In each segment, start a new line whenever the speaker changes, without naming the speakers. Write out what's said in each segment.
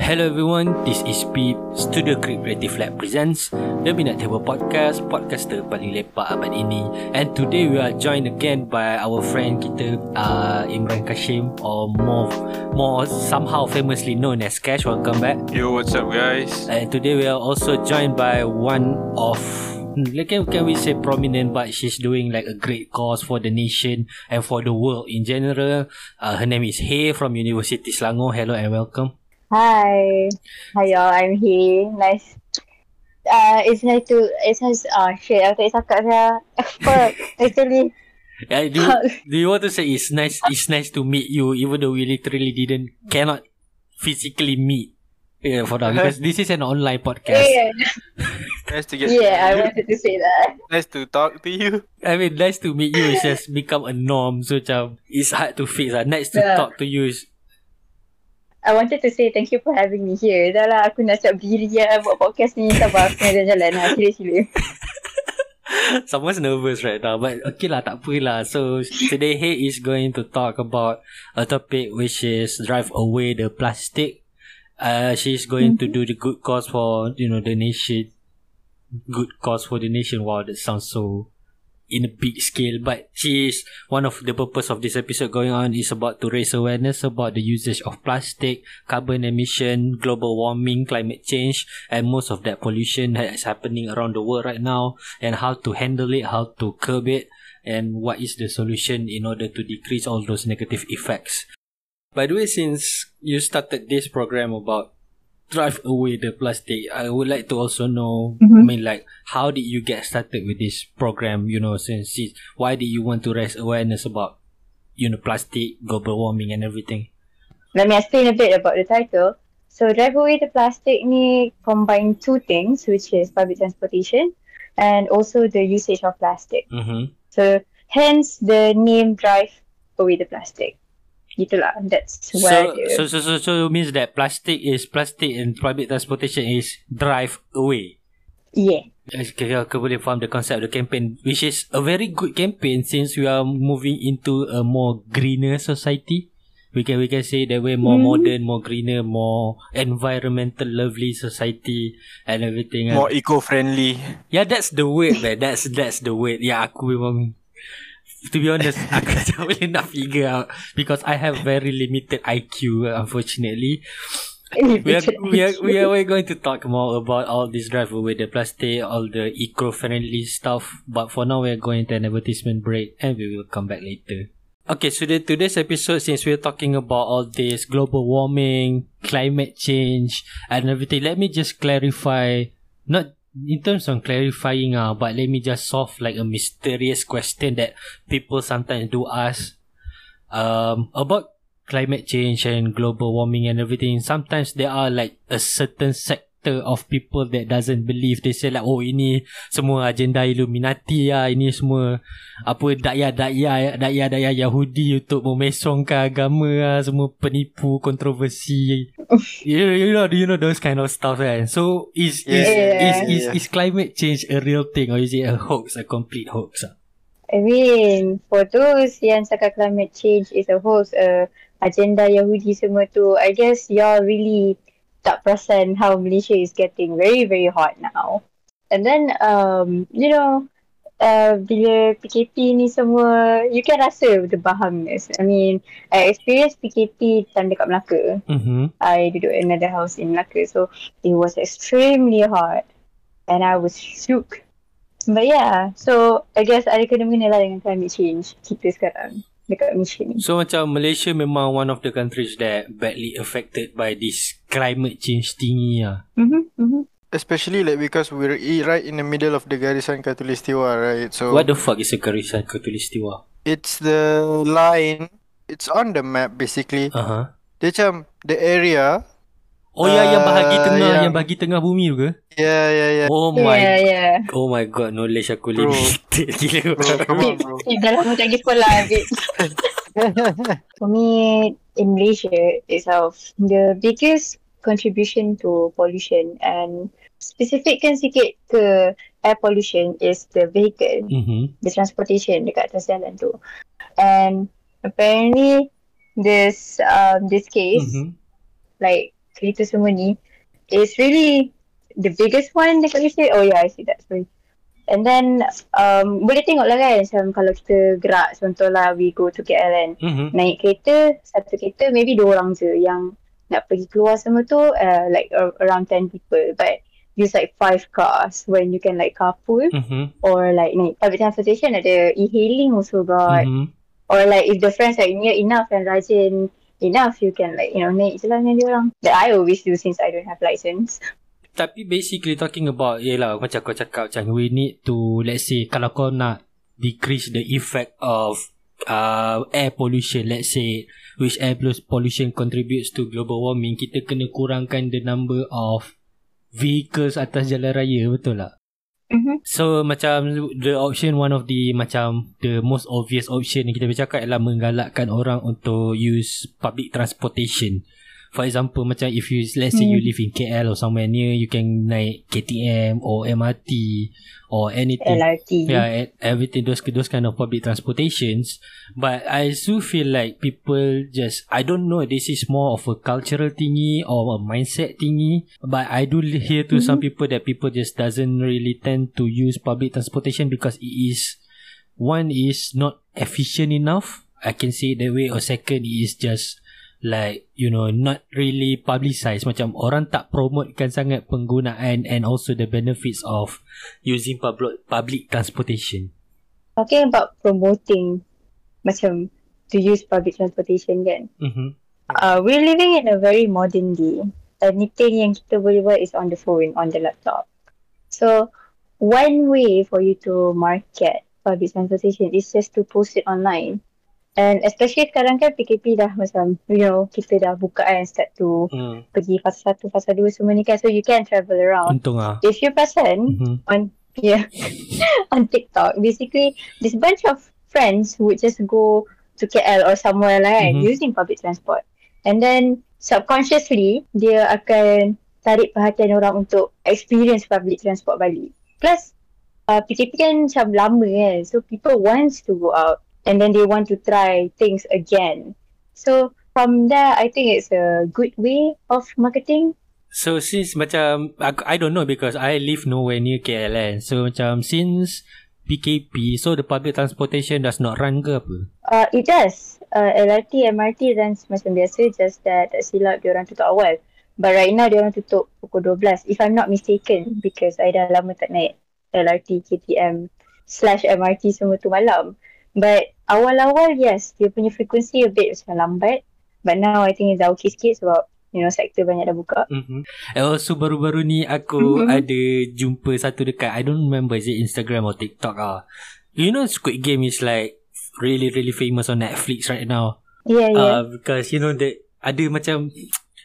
Hello everyone, this is Pete. Studio Creative Lab presents The Minute Table Podcast, podcaster paling lepak abad ini. And today we are joined again by our friend kita, uh, Imran Kashim, or more, more somehow famously known as Cash. Welcome back.
Yo, what's up, guys?
And today we are also joined by one of hmm, like can, can we say prominent but she's doing like a great cause for the nation and for the world in general uh, her name is Hay from University Selangor hello and welcome
Hi. Hi y'all, I'm here. Nice. Uh, it's nice to, it's nice, uh, shit, aku tak cakap saya. Fuck, actually.
Yeah, do, do you want to say it's nice it's nice to meet you even though we literally didn't cannot physically meet yeah, for now because this is an online podcast.
Yeah,
Nice to get
yeah, I
to
wanted to say that.
Nice to talk to you.
I mean nice to meet you is just become a norm so macam it's hard to fix lah. Nice to
Yeah.
talk to you is
I wanted to say thank you for having me here. Dah lah, aku nak siap berdiri ya buat podcast ni. Sabar, aku nak jalan-jalan. Ha, sila-sila.
Someone's nervous right now, but okay lah, tak apa lah. So today he is going to talk about a topic which is drive away the plastic. Uh, she's going to do the good cause for you know the nation. Good cause for the nation. Wow, that sounds so in a big scale. But she is one of the purpose of this episode going on is about to raise awareness about the usage of plastic, carbon emission, global warming, climate change, and most of that pollution that is happening around the world right now, and how to handle it, how to curb it, and what is the solution in order to decrease all those negative effects. By the way, since you started this program about drive away the plastic, I would like to also know, I
Mhm.
mean, like, how did you get started with this program? You know, since it, why did you want to raise awareness about, you know, plastic, global warming, and everything?
Let me explain a bit about the title. So, Drive Away the Plastic ni combine two things, which is public transportation and also the usage of plastic.
Mm-hmm.
So hence the name drive away the plastic. Gitulah. That's where
So, so, so, so, so, it means that plastic is plastic and public transportation is drive away.
yeah.
Okay, aku boleh faham the concept of the campaign which is a very good campaign since we are moving into a more greener society. We can we can say that we're more
Mhm.
modern, more greener, more environmental lovely society and everything.
More eco-friendly.
Yeah, that's the word, man. That's that's the word. Yeah, aku memang to be honest, aku tak boleh nak figure out because I have very limited IQ, unfortunately. We are, we are, we are we're going to talk more about all this drive with the plastic, all the eco-friendly stuff. But for now, we're going to an advertisement break and we will come back later. Okay, so the, today's episode, since we're talking about all this global warming, climate change, and everything, let me just clarify, not in terms of clarifying, uh, but let me just solve like a mysterious question that people sometimes do ask um, about climate change and global warming and everything. Sometimes there are like a certain sector of people that doesn't believe. They say like, oh ini semua agenda Illuminati lah. Ini semua apa daya-daya daya-daya Yahudi untuk memesongkan agama lah. Semua penipu, kontroversi. you, you know, do you know those kind of stuff kan? So is is,
Yeah.
is, is, is climate change a real thing or is it a hoax, a complete hoax? ah?
I mean, for those yang cakap climate change is a hoax, uh, agenda Yahudi semua tu, I guess y'all really tak perasan how Malaysia is getting very, very hot now. And then, um, you know, uh, bila PKP ni semua, you can rasa the bahamness. I mean, I experienced PKP time dekat Melaka.
Mm-hmm.
I duduk in another house in Melaka. So it was extremely hot and I was shook. But yeah, so I guess ada kena-mengena lah dengan climate change kita sekarang dekat Malaysia ni.
So macam Malaysia memang one of the countries that badly affected by this climate change thingy lah.
Mm-hmm, mm-hmm.
Especially like because we're right in the middle of the Garisan Katulistiwa, right? So
What the fuck is a Garisan Katulistiwa?
it's the line. It's on the map basically.
Uh-huh.
Dia macam the area.
Oh ya yang bahagi
Ah,
tengah
yang-
yang bahagi tengah bumi tu ke?
Yeah, yeah, yeah.
Oh my
Yeah, yeah.
Oh my god, knowledge aku
Bro.
limited gila.
Bro, come on, bro.
Tak pergi sekolah, babe. For me, in Malaysia itself, the biggest contribution to pollution and specifickan sikit ke air pollution is the vehicle.
Mhm.
the transportation dekat atas jalan tu. And apparently this um this case
Mhm.
like kereta semua ni is really the biggest one dekat Malaysia. Oh yeah, I see that. Sorry. And then um, boleh tengok lah kan macam kalau kita gerak contohlah we go to KL kan.
Mm-hmm.
Naik kereta, satu kereta maybe dua orang je yang nak pergi keluar semua tu uh, like uh, around 10 people. But use like five cars when you can like carpool
Mm-hmm.
or like naik public transportation ada e-hailing also got.
Mm-hmm.
Or like if the friends like near enough and rajin enough you can like you know naik je lah dengan dia orang. That I always do since I don't have license.
Tapi basically talking about Yelah macam kau cakap Macam we need to Let's say Kalau kau nak Decrease the effect of uh, Air pollution Let's say Which air pollution Contributes to global warming Kita kena kurangkan The number of Vehicles atas jalan raya Betul tak?
Mm-hmm.
So macam The option One of the Macam The most obvious option Yang kita boleh cakap Ialah menggalakkan orang Untuk use Public transportation For example macam if you let's say you
Hmm.
live in KL or somewhere near you can naik KTM or MRT or anything.
LRT.
Yeah, e- everything those those kind of public transportations. But I do feel like people just I don't know this is more of a cultural thingy or a mindset thingy. But I do hear to some people that people just doesn't really tend to use public transportation because it is one is not efficient enough. I can say it that way. Or second is just like you know not really publicized macam orang tak promotekan sangat penggunaan and also the benefits of using public public transportation.
Talking about promoting macam to use public transportation kan.
Mhm.
Uh, we're living in a very modern day. Anything yang kita boleh buat is on the phone, on the laptop. So, one way for you to market public transportation is just to post it online. And especially sekarang kan PKP dah macam, you know, kita dah buka kan start to
Hmm.
pergi fasa satu, fasa dua semua ni kan. So, you can travel around.
Untung ah.
If you person
Mhm.
on yeah on TikTok. Basically, this bunch of friends would just go to KL or somewhere like
Mhm.
using public transport, and then subconsciously dia akan tarik perhatian orang untuk experience public transport balik. Plus, uh, PKP kan macam lama kan, so people wants to go out and then they want to try things again. So from there, I think it's a good way of marketing.
So since macam I don't know because I live nowhere near KL kan. So macam since PKP so the public transportation does not run ke apa?
Uh, it does. Uh, LRT, MRT runs macam biasa just that tak silap dia orang tutup awal. But right now dia orang tutup pukul 12 if I'm not mistaken because I dah lama tak naik LRT, KTM slash MRT semua tu malam. But awal-awal yes, dia punya frequency a bit macam lambat. But now I think it's okay sikit sebab you know sektor banyak dah buka.
Mm-hmm. Also baru-baru ni aku
Mhm.
ada jumpa satu dekat I don't remember is it Instagram or TikTok ah. You know Squid Game is like really really famous on Netflix right now.
Yeah, yeah.
Uh, because you know that ada macam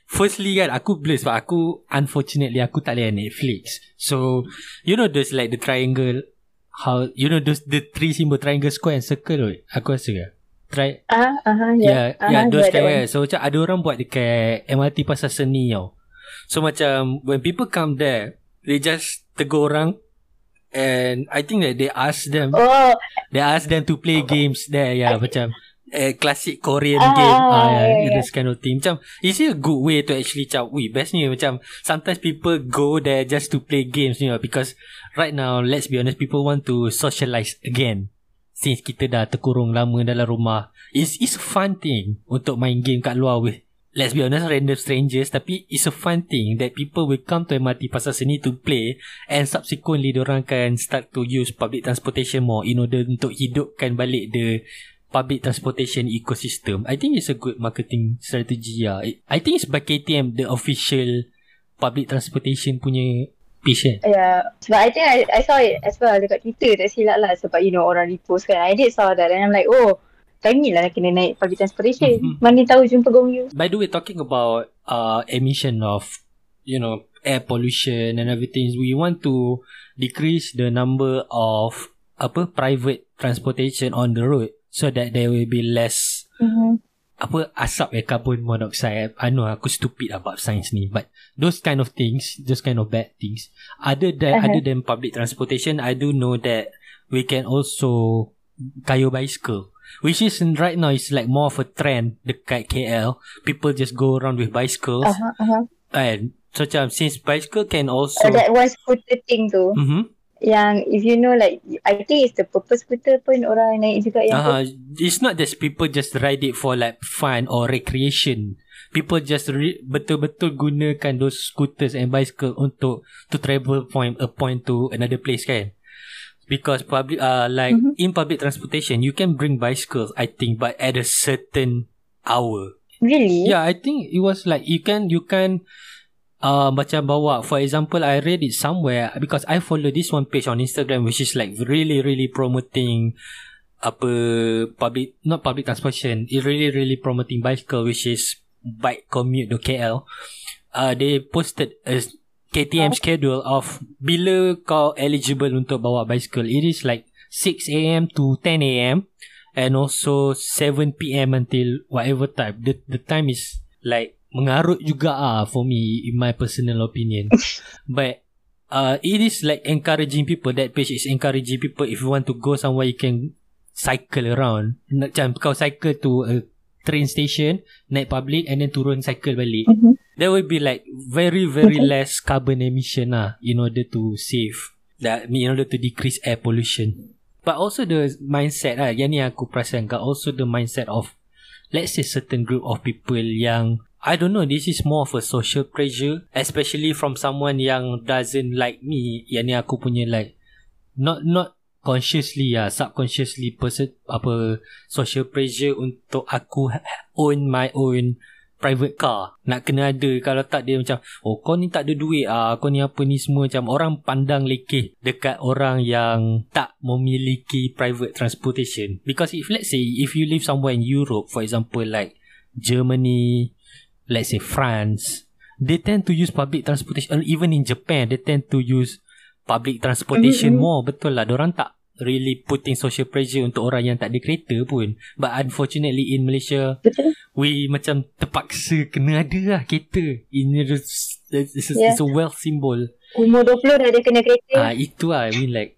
Firstly kan aku blur sebab aku unfortunately aku tak boleh Netflix. So you know those like the triangle how you know those the three symbol triangle square and circle right? Aku rasa ke? Try
Ah, aha,
Yeah,
yeah.
yeah,
Aha,
those
that
kind
one.
kan. So macam ada orang buat dekat MRT pasal seni tau. So macam when people come there, they just tegur orang and I think that they ask them,
Oh,
they ask them to play games there. Yeah, macam eh, classic Korean
Ah,
game. Ah, yeah,
yeah, yeah.
this kind of thing. Macam, is it a good way to actually macam, wih, bestnya macam, sometimes people go there just to play games, you know, because right now, let's be honest, people want to socialize again. Since kita dah terkurung lama dalam rumah. It's, it's a fun thing untuk main game kat luar with let's be honest random strangers tapi it's a fun thing that people will come to MRT Pasar Seni to play and subsequently orang can start to use public transportation more in order untuk hidupkan balik the public transportation ecosystem. I think it's a good marketing strategy lah. I- think it's by KTM the official public transportation punya page kan.
Yeah, sebab I think I, I saw it as well dekat Twitter tak silap lah sebab you know orang repost kan. I did saw that and I'm like, oh, tangi lah kena naik public transportation.
Mhm.
Mana tahu jumpa Gong Yu.
By the way, talking about uh, emission of, you know, air pollution and everything, we want to decrease the number of apa private transportation on the road so that there will be less
Mm-hmm.
apa asap eh carbon monoxide. I know aku stupid about science ni, but those kind of things, those kind of bad things. Other than
Uh-huh.
other than public transportation, I do know that we can also kayu bicycle. Which is right now is like more of a trend dekat KL. People just go around with bicycles.
Aha, aha.
And so macam since bicycle can also
So, that one scooter thing tu.
mm-hmm.
Yang if you know like, I think it's the purpose scooter pun orang naik juga yang
uh, it's not just people just ride it for like fun or recreation. People just re- betul-betul gunakan those scooters and bicycle untuk to travel point a point to another place kan. Because public uh like
Mhm.
in public transportation you can bring bicycles I think but at a certain hour.
Really?
Yeah, I think it was like you can you can uh macam bawa for example I read it somewhere because I follow this one page on Instagram which is like really really promoting apa public not public transportation it really really promoting bicycle which is bike commute to KL uh they posted a KTM schedule of bila kau eligible untuk bawa bicycle it is like 6 a.m. to 10 a.m. and also 7 p.m. until whatever time. The the time is like mengarut juga ah for me in my personal opinion. But uh it is like encouraging people that page is encouraging people if you want to go somewhere you can cycle around. Macam kau cycle to a train station, naik public and then turun cycle balik.
Mhm.
There will be like very very less carbon emission lah in order to save that in order to decrease air pollution. But also the mindset lah Yang ni aku perasan kat Also the mindset of Let's say certain group of people yang I don't know This is more of a social pressure Especially from someone yang Doesn't like me Yang ni aku punya like Not not consciously ya Subconsciously person, Apa Social pressure Untuk aku ha- Own my own Private car. Nak kena ada Kalau tak dia macam Oh kau ni tak ada duit ah Kau ni apa ni semua Macam orang pandang lekeh Dekat orang yang Tak memiliki Private transportation. Because if let's say If you live somewhere in Europe For example like Germany Let's say France They tend to use public transportation or Even in Japan They tend to use Public transportation
Mhm.
more Betul lah Diorang tak really putting social pressure untuk orang yang tak ada kereta pun. But unfortunately in Malaysia,
Betul.
we macam terpaksa kena ada lah kereta. Ini it's, it's,
Yeah.
it's a wealth symbol.
Umur 20 dah ada kena kereta.
Ah itu lah. I mean like,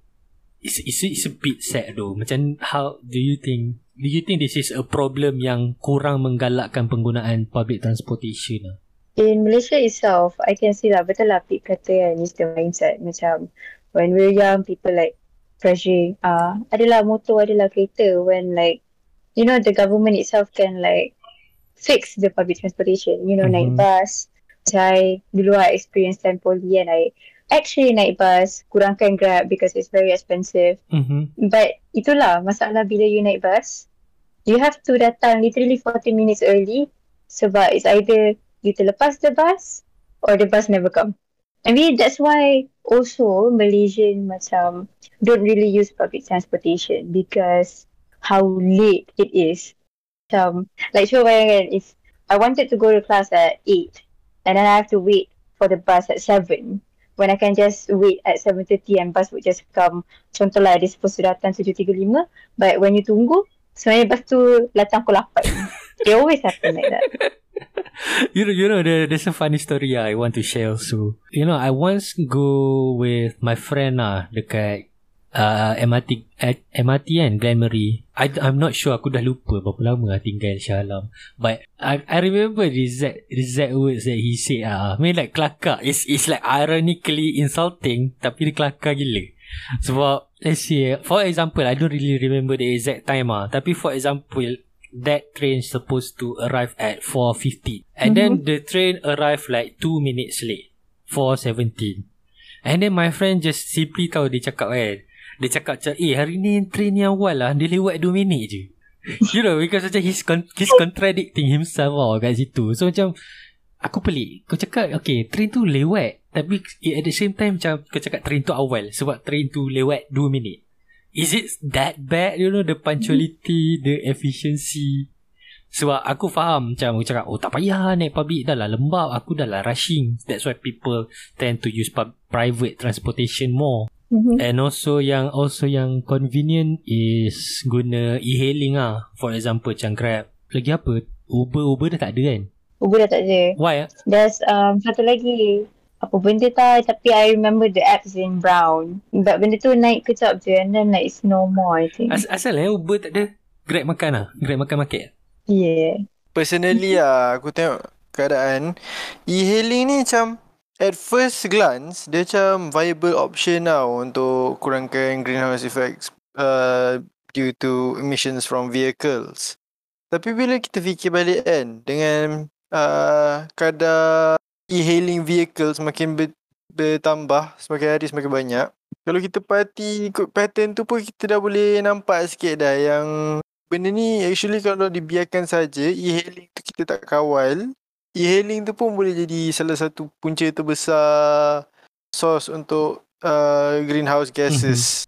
it's, it's, it's a bit sad though. Macam how do you think, do you think this is a problem yang kurang menggalakkan penggunaan public transportation lah?
In Malaysia itself, I can see lah, betul lah Pete kata kan, is the mindset. Macam, when we're young, people like pressure, uh, adalah motor, adalah kereta. When like, you know, the government itself can like fix the public transportation. You know, naik
Mhm.
bus. Saya, dulu I experience time poly and I actually naik bus, kurangkan Grab because it's very expensive.
Mm-hmm.
But itulah masalah bila you naik bus. You have to datang literally 40 minutes early sebab it's either you terlepas the bus or the bus never come. I mean that's why also Malaysian macam don't really use public transportation because how late it is. Macam like cuba bayangkan if I wanted to go to class at 8 and then I have to wait for the bus at 7 when I can just wait at 7.30 and bus would just come. Contohlah dia supposed to datang 7.35 But when you tunggu Sebenarnya bus tu datang pukul 8 It always happen like that.
You know, you know, there, there's a funny story I want to share also. You know, I once go with my friend lah dekat uh, MRT at MRT kan, Glen. I, I'm not sure, aku dah lupa berapa lama lah tinggal Shah Alam. But I, I remember the exact, the exact words that he said ah. I mean like kelakar. It's, it's like ironically insulting tapi dia kelakar gila. Sebab, let's see, for example, I don't really remember the exact time ah. Tapi for example, that train supposed to arrive at 4.50 and then the train arrived like 2 minutes late 4.17 and then my friend just simply tahu dia cakap kan dia cakap macam eh hari ni train ni awal lah. Dia lewat 2 minit je. You know because macam he's, con- he's contradicting himself lah kat situ. So macam aku pelik. Kau cakap okay train tu lewat tapi at the same time macam kau cakap train tu awal sebab train tu lewat 2 minit. Is it that bad? You know The punctuality The efficiency. Sebab aku faham Macam aku cakap Oh tak payah naik public. Dah lah lembab. Aku dah lah rushing. That's why people Tend to use pub- Private transportation more
mm-hmm.
And also yang Also yang convenient Is Guna e-hailing ah. For example Macam Grab. Lagi apa? Uber Uber dah tak ada kan?
Uber dah tak ada.
Why ah?
There's um, satu lagi. Apa benda tak Tapi I remember the app is in brown. But benda tu naik kejap je. And then like it's no more I think.
As- Asal eh Uber tak ada? Grab makan ah. Grab makan market?
Yeah.
Personally lah Aku tengok keadaan e-hailing ni macam at first glance dia macam viable option tau untuk kurangkan greenhouse effects uh, due to emissions from vehicles. Tapi bila kita fikir balik kan dengan uh, kadar e-hailing vehicle semakin ber, bertambah semakin hari semakin banyak. Kalau kita parti ikut pattern tu pun kita dah boleh nampak sikit dah yang benda ni actually kalau dibiarkan saja e-hailing tu kita tak kawal e-hailing tu pun boleh jadi salah satu punca terbesar source untuk uh, greenhouse gases. Mm-hmm.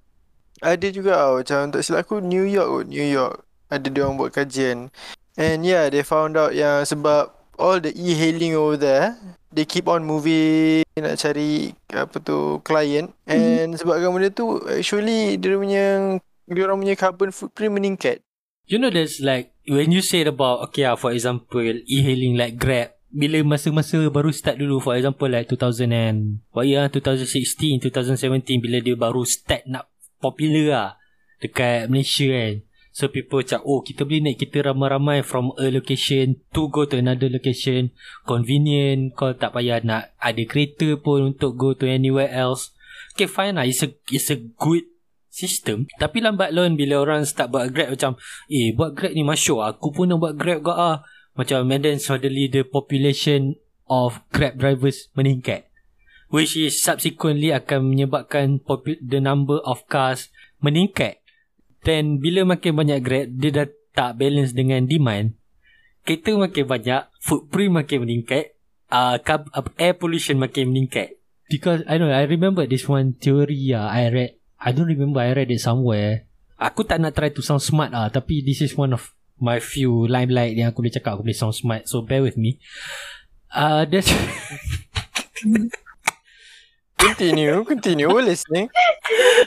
Ada juga tau, macam untuk silap aku New York kot, New York. Ada dia orang buat kajian. And yeah, they found out yang sebab all the e-hailing over there, they keep on moving nak cari apa tu client mhm. and mm-hmm. sebabkan benda tu actually dia punya dia orang punya carbon footprint meningkat.
You know there's like when you say about okay uh, for example e-hailing like Grab bila masa-masa baru start dulu for example like 2000 and what year 2016 2017 bila dia baru start nak popular lah dekat Malaysia kan. So people cakap oh kita boleh naik kita ramai-ramai from a location to go to another location convenient kau tak payah nak ada kereta pun untuk go to anywhere else. Okay fine lah it's a, it's a good sistem. Tapi lambat laun bila orang start buat grab macam eh buat grab ni masyuk aku pun nak buat grab gak ah. Macam and then suddenly the population of grab drivers meningkat which is subsequently akan menyebabkan the number of cars meningkat. Then bila makin banyak grab dia dah tak balance dengan demand. Kereta makin banyak footprint makin meningkat uh, air pollution makin meningkat. Because I know I remember this one theory uh, I read I don't remember I read it somewhere. Aku tak nak try to sound smart ah, tapi this is one of my few limelight yang aku boleh cakap aku boleh sound smart. So bear with me. Uh, that's
continue, continue listening.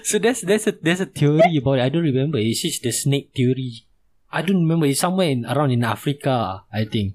So that's that's a there's a theory about it. I don't remember. It's just the snake theory. I don't remember. It's somewhere in around in Africa, I think.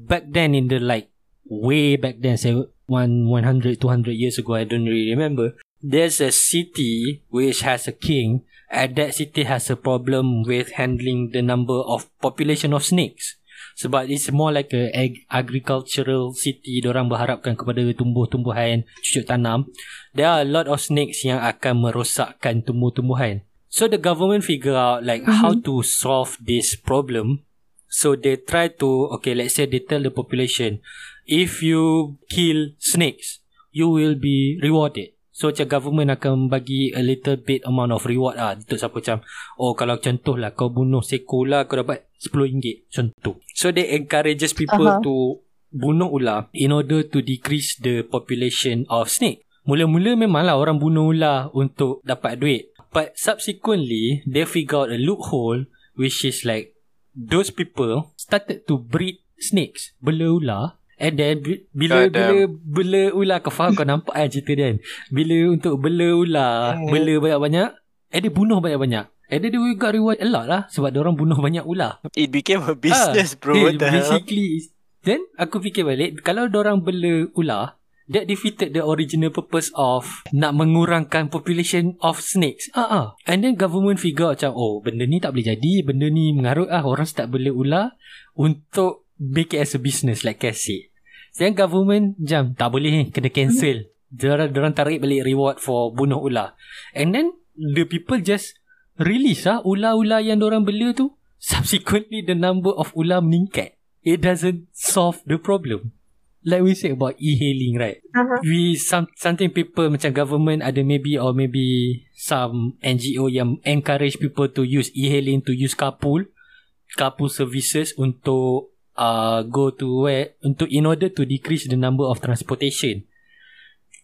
Back then in the like way back then, say one 100, 200 years ago, I don't really remember there's a city which has a king and that city has a problem with handling the number of population of snakes. Sebab it's more like a ag- agricultural city orang berharapkan kepada tumbuh-tumbuhan cucuk tanam. There are a lot of snakes yang akan merosakkan tumbuh-tumbuhan. So the government figure out like mm-hmm. how to solve this problem. So they try to okay let's say they tell the population if you kill snakes you will be rewarded So macam government akan bagi a little bit amount of reward lah. Untuk siapa macam Oh kalau contoh lah kau bunuh sekolah kau dapat RM10 Contoh So they encourages people uh-huh. to bunuh ular In order to decrease the population of snake. Mula-mula memanglah orang bunuh ular untuk dapat duit. But subsequently they figure out a loophole Which is like Those people started to breed snakes Bela ular And then bila God bila bela ular kau faham kau nampak kan cerita dia kan. Bila untuk bela ular, hmm. bela banyak-banyak, and dia bunuh banyak-banyak. And then dia got reward a lot lah sebab dia orang bunuh banyak ular.
It became a business ha, bro. The
basically, then aku fikir balik kalau dia orang bela ular, that defeated the original purpose of nak mengurangkan population of snakes. Ah uh ah. And then government figure macam oh benda ni tak boleh jadi, benda ni mengarut ah orang start bela ular untuk make it as a business like Cassie. Sekarang government jam tak boleh kena cancel. Diorang, diorang tarik balik reward for bunuh ular. And then the people just release ah ular-ular yang diorang bela tu. Subsequently the number of ular meningkat. It doesn't solve the problem. Like we say about e-hailing right. Uh-huh. We some something people macam government ada maybe or maybe some NGO yang encourage people to use e-hailing to use carpool carpool services untuk uh, go to where untuk in order to decrease the number of transportation.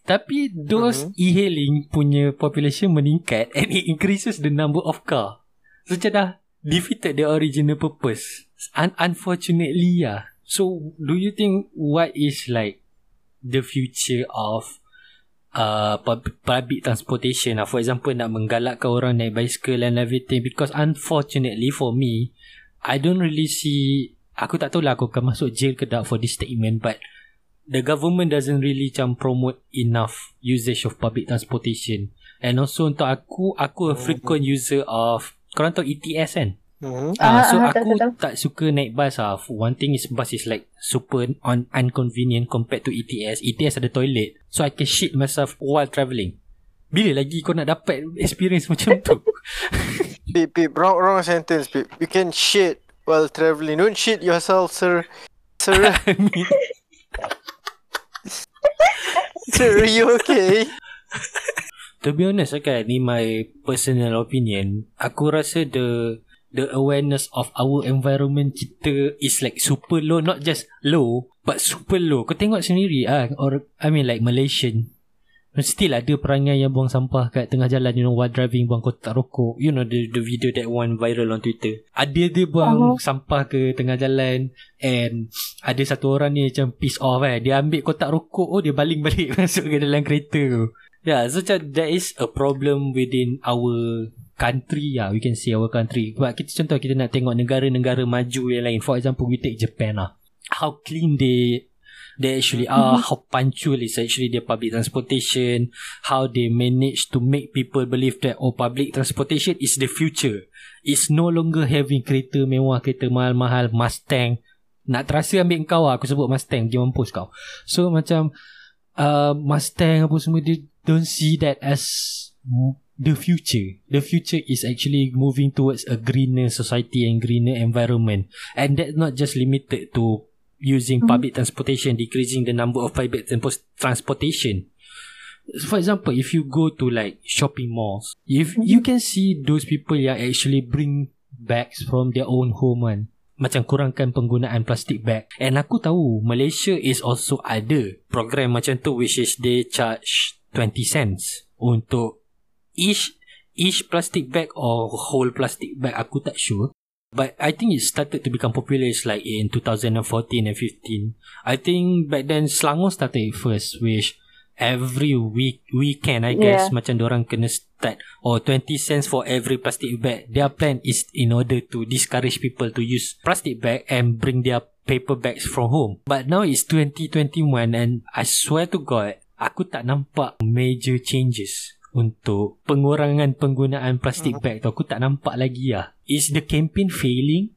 Tapi those uh-huh. e-hailing punya population meningkat and it increases the number of car. So macam dah defeated the original purpose. Un- unfortunately yeah. So do you think what is like the future of uh, public transportation lah. For example nak menggalakkan orang naik bicycle and everything because unfortunately for me I don't really see aku tak tahu lah aku akan masuk jail ke tak for this statement but the government doesn't really macam promote enough usage of public transportation and also untuk aku aku a frequent user of korang tahu ETS kan Ah, so
ah,
aku
tahu, tahu,
tak suka naik bus ah. One thing is bus is like super on inconvenient compared to ETS. ETS ada toilet, so I can shit myself while travelling. Bila lagi kau nak dapat experience macam tu?
Pip, Pip, wrong, wrong sentence, Pip. You can shit while traveling. Don't shit yourself, sir. Sir, sir, are you okay?
to be honest kan, ni my personal opinion. Aku rasa the the awareness of our environment kita is like super low. Not just low, but super low. Kau tengok sendiri ah, or I mean like Malaysian. Still ada perangai yang buang sampah kat tengah jalan You know while driving buang kotak rokok. You know the the video that one viral on Twitter. Ada dia buang
Oh.
sampah ke tengah jalan And ada satu orang ni macam piss off eh. Dia ambil kotak rokok Oh dia baling balik masuk ke dalam kereta tu. Yeah so macam there is a problem within our country lah We can say our country. Sebab kita contoh kita nak tengok negara-negara maju yang lain. For example we take Japan lah. How clean they they actually are how punctual is actually their public transportation how they manage to make people believe that oh public transportation is the future. It's no longer having kereta mewah kereta mahal-mahal Mustang. Nak terasa ambil kau lah aku sebut Mustang pergi mampus kau. So macam uh, Mustang apa semua dia don't see that as the future. The future is actually moving towards a greener society and greener environment. And that's not just limited to using public transportation, decreasing the number of public transpos- transportation. For example, if you go to like shopping malls, if you can see those people yang actually bring bags from their own home kan. Macam kurangkan penggunaan plastic bag. And aku tahu Malaysia is also ada program macam tu which is they charge 20 cents untuk each each plastic bag or whole plastic bag aku tak sure But I think it started to become popular is like in 2014 and 15. I think back then Selangor started first which every week weekend I guess
Yeah.
macam orang kena start or 20 cents for every plastic bag. Their plan is in order to discourage people to use plastic bag and bring their paper bags from home. But now it's 2021 and I swear to God aku tak nampak major changes untuk pengurangan penggunaan plastic bag tu aku tak nampak lagi lah. Is the campaign failing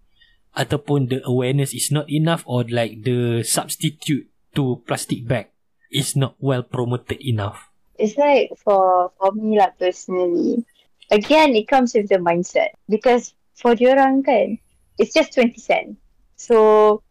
ataupun the awareness is not enough or like the substitute to plastic bag is not well promoted enough.
It's like for for me lah personally. Again, it comes with the mindset because for diorang kan, it's just 20 cent. So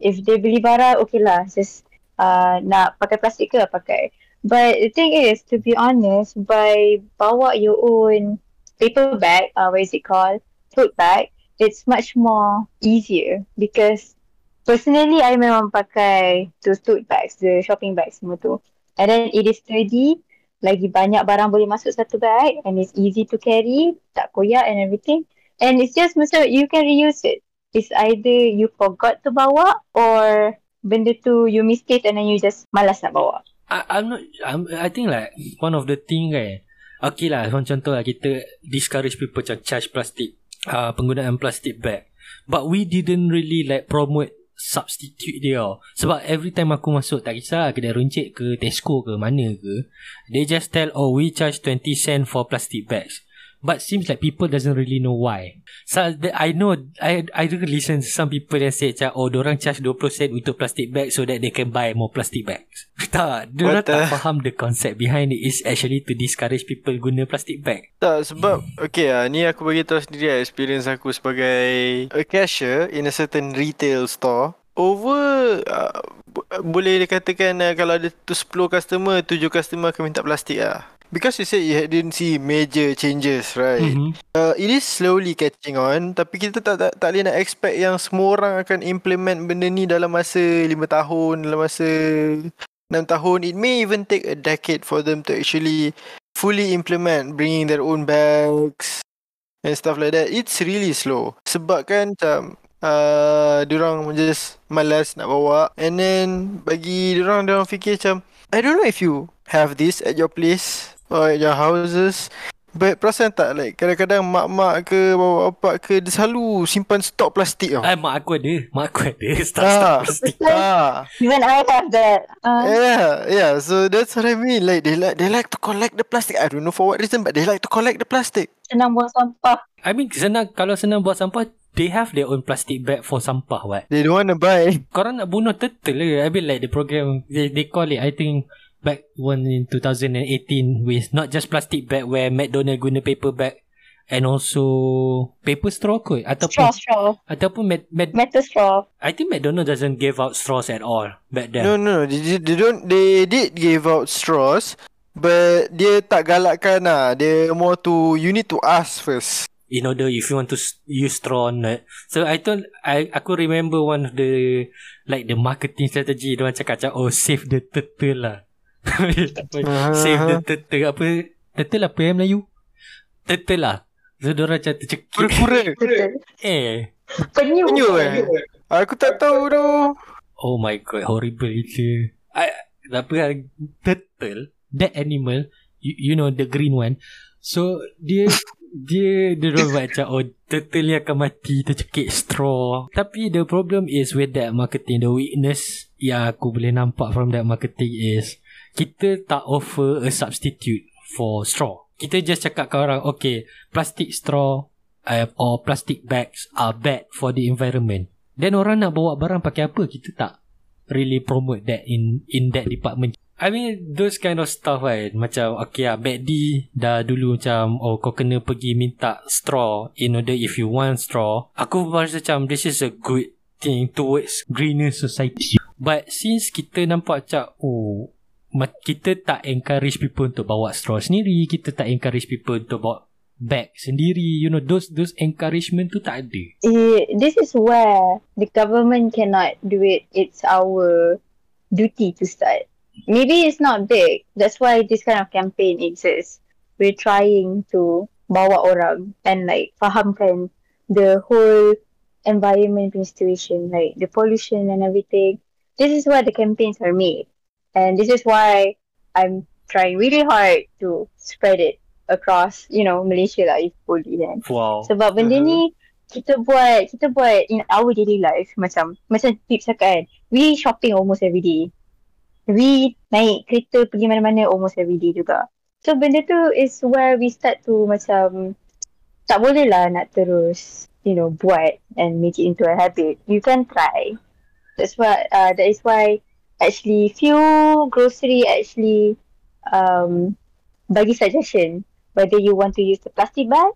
if they beli barang, okay lah, just uh, nak pakai plastik ke pakai. But the thing is, to be honest, by bawa your own paper bag, uh, what is it called, tote bag, it's much more easier because personally, I memang pakai those tote bags, the shopping bags semua tu. And then it is sturdy, lagi banyak barang boleh masuk satu bag and it's easy to carry, tak koyak and everything. And it's just macam you can reuse it. It's either you forgot to bawa or benda tu you mistake and then you just malas nak bawa.
I'm not I'm, I think like one of the thing kan. Okay lah Macam contoh lah Kita discourage people Macam charge plastic uh, Penggunaan plastic bag. But we didn't really like Promote Substitute dia. Sebab every time aku masuk Tak kisah Kedai runcit ke Tesco ke Mana ke They just tell Oh we charge 20 cent For plastic bags But seems like people doesn't really know why. So the, I know I I do listen to some people yang say macam oh orang charge 20 sen untuk plastic bag so that they can buy more plastic bags. tak, diorang tak
the-
faham the concept behind it is actually to discourage people guna plastic bag.
Tak sebab Okay lah Ni aku bagi tahu sendiri lah Experience aku sebagai A cashier In a certain retail store Over uh, Boleh dikatakan uh, Kalau ada tu 10 customer 7 customer akan minta plastik lah Because you said you didn't see major changes, right?
Mm-hmm.
Uh, it is slowly catching on Tapi kita tak, tak, tak boleh nak expect yang semua orang akan implement benda ni dalam masa 5 tahun Dalam masa 6 tahun. It may even take a decade for them to actually fully implement Bringing their own bags and stuff like that. It's really slow. Sebab kan macam uh, Diorang just malas nak bawa. And then bagi diorang, diorang fikir macam I don't know if you have this at your place At your houses But perasan tak like kadang-kadang mak-mak ke bapak-bapak ke dia selalu simpan stok plastik tau.
Ah, mak aku ada. Mak aku ada. Start
Ah.
start plastic.
Ah.
Even I have that. Uh,
Yeah, yeah. So that's what I mean. Like they like they like to collect the plastic. I don't know for what reason, but they like to collect the plastic.
senang buang sampah.
I mean senang kalau senang buat sampah they have their own plastic bag for sampah what.
They don't want to buy.
Korang nak bunuh turtle ke? I mean like the program they, they call it I think back when in 2018 with not just plastic bag where McDonald guna paper bag and also paper straw kot ataupun
Straw, straw.
ataupun med, med,
Metal straw.
I think McDonald doesn't give out straws at all back then.
No, no. They, they- don't. They did give out straws, but dia tak galakkan lah. Dia more to you need to ask first.
in order if you want to use straw or not. So I thought I aku remember one of the like the marketing strategy dia orang cakap macam oh save the turtle lah. Save the turtle apa turtle apa yang Melayu? Turtle lah. So dia orang macam tercekik.
Kura-kura.
Eh.
Penyu.
Penyu eh. Aku tak tahu tu.
Oh my god, horrible itu. I, apa kan, turtle, that animal, you, you know the green one. So dia dia dia orang buat macam oh turtle ni akan mati tercekik straw. Tapi the problem is with that marketing, the weakness yang aku boleh nampak from that marketing is kita tak offer a substitute for straw. Kita just cakap ke orang, okay, plastic straw uh, or plastic bags are bad for the environment. Then orang nak bawa barang pakai apa? Kita tak really promote that in in that department. I mean those kind of stuff kan Macam okay lah Back D Dah dulu macam Oh kau kena pergi minta straw In order if you want straw Aku rasa macam This is a good thing Towards greener society But since kita nampak macam Oh Kita tak encourage people Untuk bawa straw sendiri Kita tak encourage people Untuk bawa bag sendiri You know Those those encouragement tu tak ada
Eh, this is where the government cannot do it. It's our duty to start. Maybe it's not big. That's why this kind of campaign exists. We're trying to bawa orang and like fahamkan the whole environment situation, like the pollution and everything. This is why the campaigns are made. And this is why I'm trying really hard to spread it across, you know, Malaysia lah if boleh kan.
Wow
Sebab benda ni kita buat kita buat in our daily life macam macam tips cakap kan. We shopping almost every day. We naik kereta pergi mana-mana almost every day juga. So benda tu is where we start to macam tak boleh lah nak terus you know buat and make it into a habit. You can try. That's why uh, that is why actually few grocery actually um bagi suggestion whether you want to use the plastic bag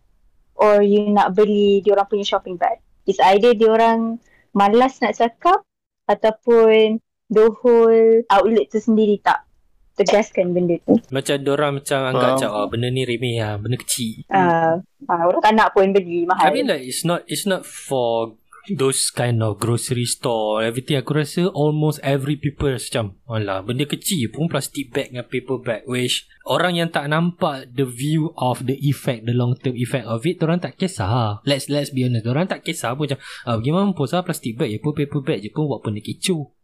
or you nak beli diorang punya shopping bag. It's either diorang malas nak cakap ataupun the whole outlet tu sendiri tak tegaskan benda tu.
Macam orang macam anggap
Faham.
macam oh, benda ni remeh lah, benda kecil.
Uh, uh, orang tak nak pun beli mahal.
I mean like it's not it's not for those kind of grocery store everything aku rasa almost every people macam alah benda kecil pun plastic bag dengan paper bag. Which orang yang tak nampak the view of the effect the long term effect of it orang tak kisah. Let's let's be honest orang tak kisah pun macam ah, bagaimana pun sah plastic bag je pun paper bag je pun buat benda kecoh.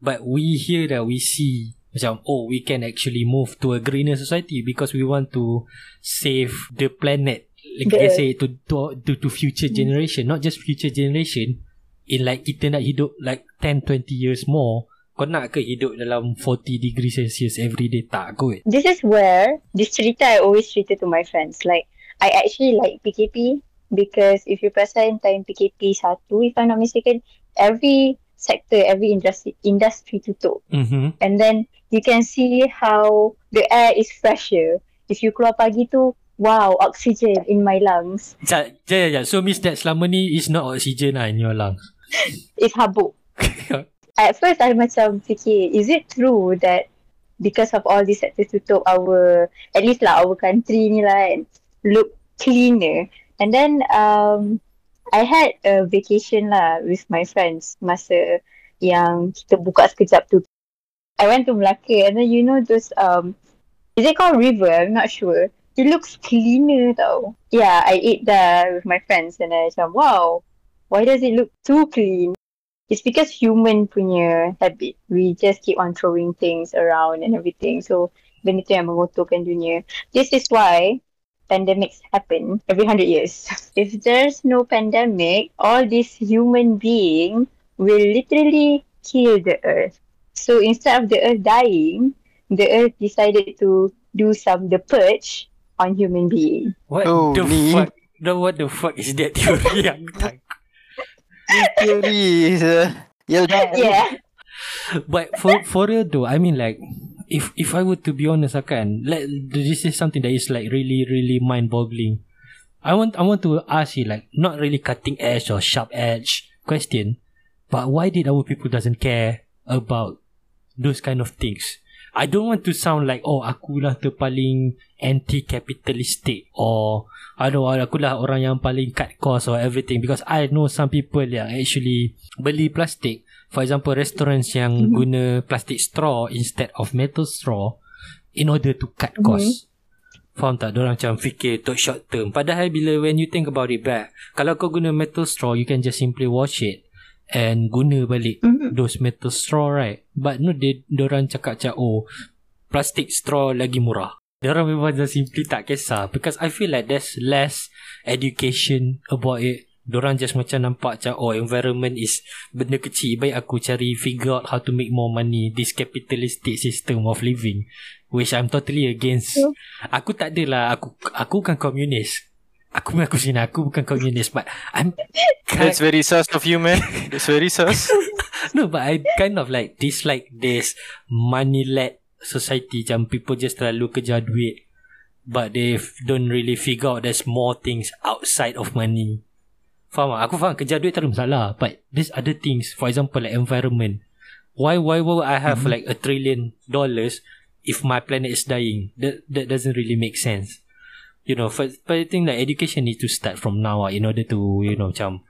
But we hear that we see macam oh we can actually move to a greener society because we want to save the planet like
The-
I say to, to to to future generation not just future generation in like kita nak hidup like 10 20 years more kau nak ke hidup dalam 40 degree celsius every day tak kot
This is where this cerita I always cerita to my friends. Like I actually like PKP because if you perasan time PKP satu, if I'm not mistaken, every sector, every industry industry tutup.
mhm
And then you can see how the air is fresher. If you keluar pagi tu, wow, oxygen in my lungs.
ja, ja, ja. so means that selama ni is not oxygen lah in your lungs
It's habuk. At first I macam fikir, is it true that because of all these sectors tutup our, at least lah our country ni lah kan, look cleaner. And then um, I had a vacation lah with my friends masa yang kita buka sekejap tu. I went to Melaka and then you know those um, is it called river? I'm not sure. It looks cleaner though. Yeah, I ate there with my friends and I said, wow, why does it look too clean? It's because human punya habit. We just keep on throwing things around and everything. So benda tu yang mengotorkan dunia. This is why pandemics happen every hundred years. If there's no pandemic, all these human being will literally kill the earth. So instead of the earth dying, the earth decided to do some the purge on human being.
what
Oh,
the
ni.
fuck no, what the fuck is that theory yang tak
Theory sia. Ya
Yeah.
But for for real though, I mean like if if I were to be honest, I can like this is something that is like really really mind boggling. I want I want to ask you like not really cutting edge or sharp edge question, but why did our people doesn't care about those kind of things? I don't want to sound like oh aku lah tu paling anti-capitalistic or I don't know aku lah orang yang paling cut cost or everything because I know some people yang actually beli plastik For example, restaurants yang mm-hmm. guna plastic straw instead of metal straw in order to cut cost. Mm-hmm. Faham tak? Diorang macam fikir untuk short term. Padahal bila when you think about it back, kalau kau guna metal straw, you can just simply wash it and guna balik mm-hmm. those metal straw, right? But no, they, diorang cakap macam, oh, plastic straw lagi murah. Diorang memang just simply tak kisah because I feel like there's less education about it Diorang just macam nampak macam Oh environment is Benda kecil Baik aku cari Figure out how to make more money This capitalistic system of living Which I'm totally against yeah. Aku tak adalah Aku aku bukan komunis Aku mengaku sini Aku bukan komunis But I'm
That's very sus of you man That's very sus
No but I kind of like Dislike this Money-led society Macam people just terlalu kejar duit But they don't really figure out There's more things Outside of money Faham tak? Aku faham kerja duit tak ada masalah. But there's other things. For example like environment. Why why would I have mm-hmm. like a trillion dollars if my planet is dying? That that doesn't really make sense. You know, but, but I think that education needs to start from now uh, in order to, you know, macam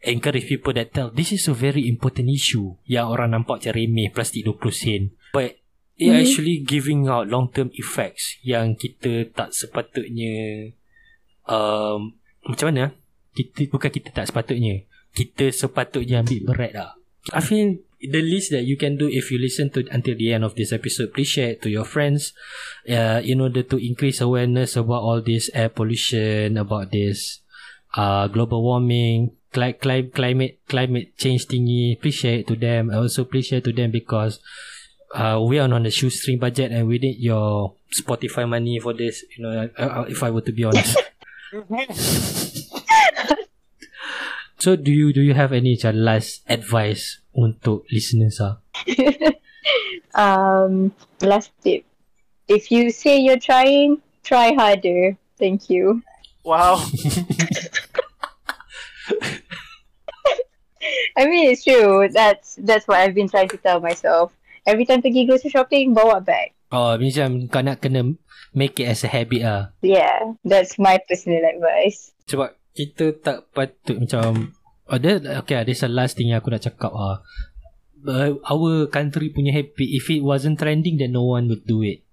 encourage people that tell this is a very important issue yang orang nampak macam remeh plastik 20 sen. But it mm-hmm. actually giving out long term effects yang kita tak sepatutnya um, macam mana? kita bukan kita tak sepatutnya kita sepatutnya ambil berat lah I feel the least that you can do if you listen to until the end of this episode please share it to your friends. Uh, in order to increase awareness about all this air pollution about this uh, global warming cli- cli- climate climate change thingy please share it to them. Also please share to them because uh, we are on a shoestring budget and we need your Spotify money for this you know uh, uh if I were to be honest so do you do you have any last advice untuk listeners ah?
um last tip. If you say you're trying, try harder. Thank you.
Wow.
I mean it's true. That's that's what I've been trying to tell myself. Every time pergi grocery shopping, bawa bag.
Oh, macam kau nak kena make it as a habit ah.
Yeah, that's my personal advice.
Sebab kita tak patut macam ada oh, okay there's a last thing yang aku nak cakap ah. Uh, our country punya happy if it wasn't trending then no one would do it.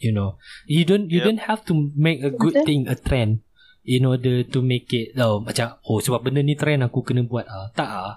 You know. You don't you yep. don't have to make a good thing a trend in order to make it oh macam oh sebab benda ni trend aku kena buat ah. Tak ah.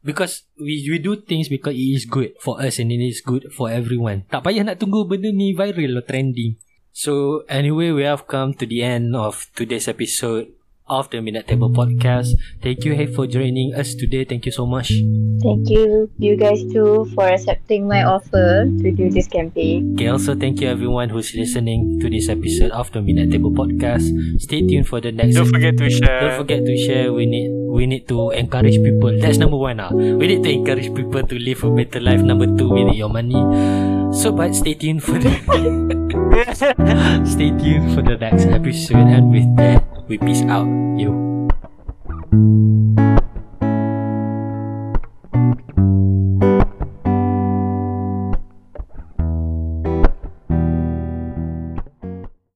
Because we we do things because it is good for us and it is good for everyone. Tak payah nak tunggu benda ni viral or trending. So anyway, we have come to the end of today's episode of the Midnight Table podcast. Thank you, Hey, for joining us today. Thank you so much.
Thank you, you guys too, for accepting my offer to do this campaign.
Okay, also thank you everyone who's listening to this episode of the Midnight Table podcast. Stay tuned for the next.
Don't forget to share.
Don't forget to share. We need we need to encourage people. That's number one. Ah, we need to encourage people to live a better life. Number two, we need your money. So, but stay tuned for the. stay tuned for the next episode, and with that we peace out. Yo.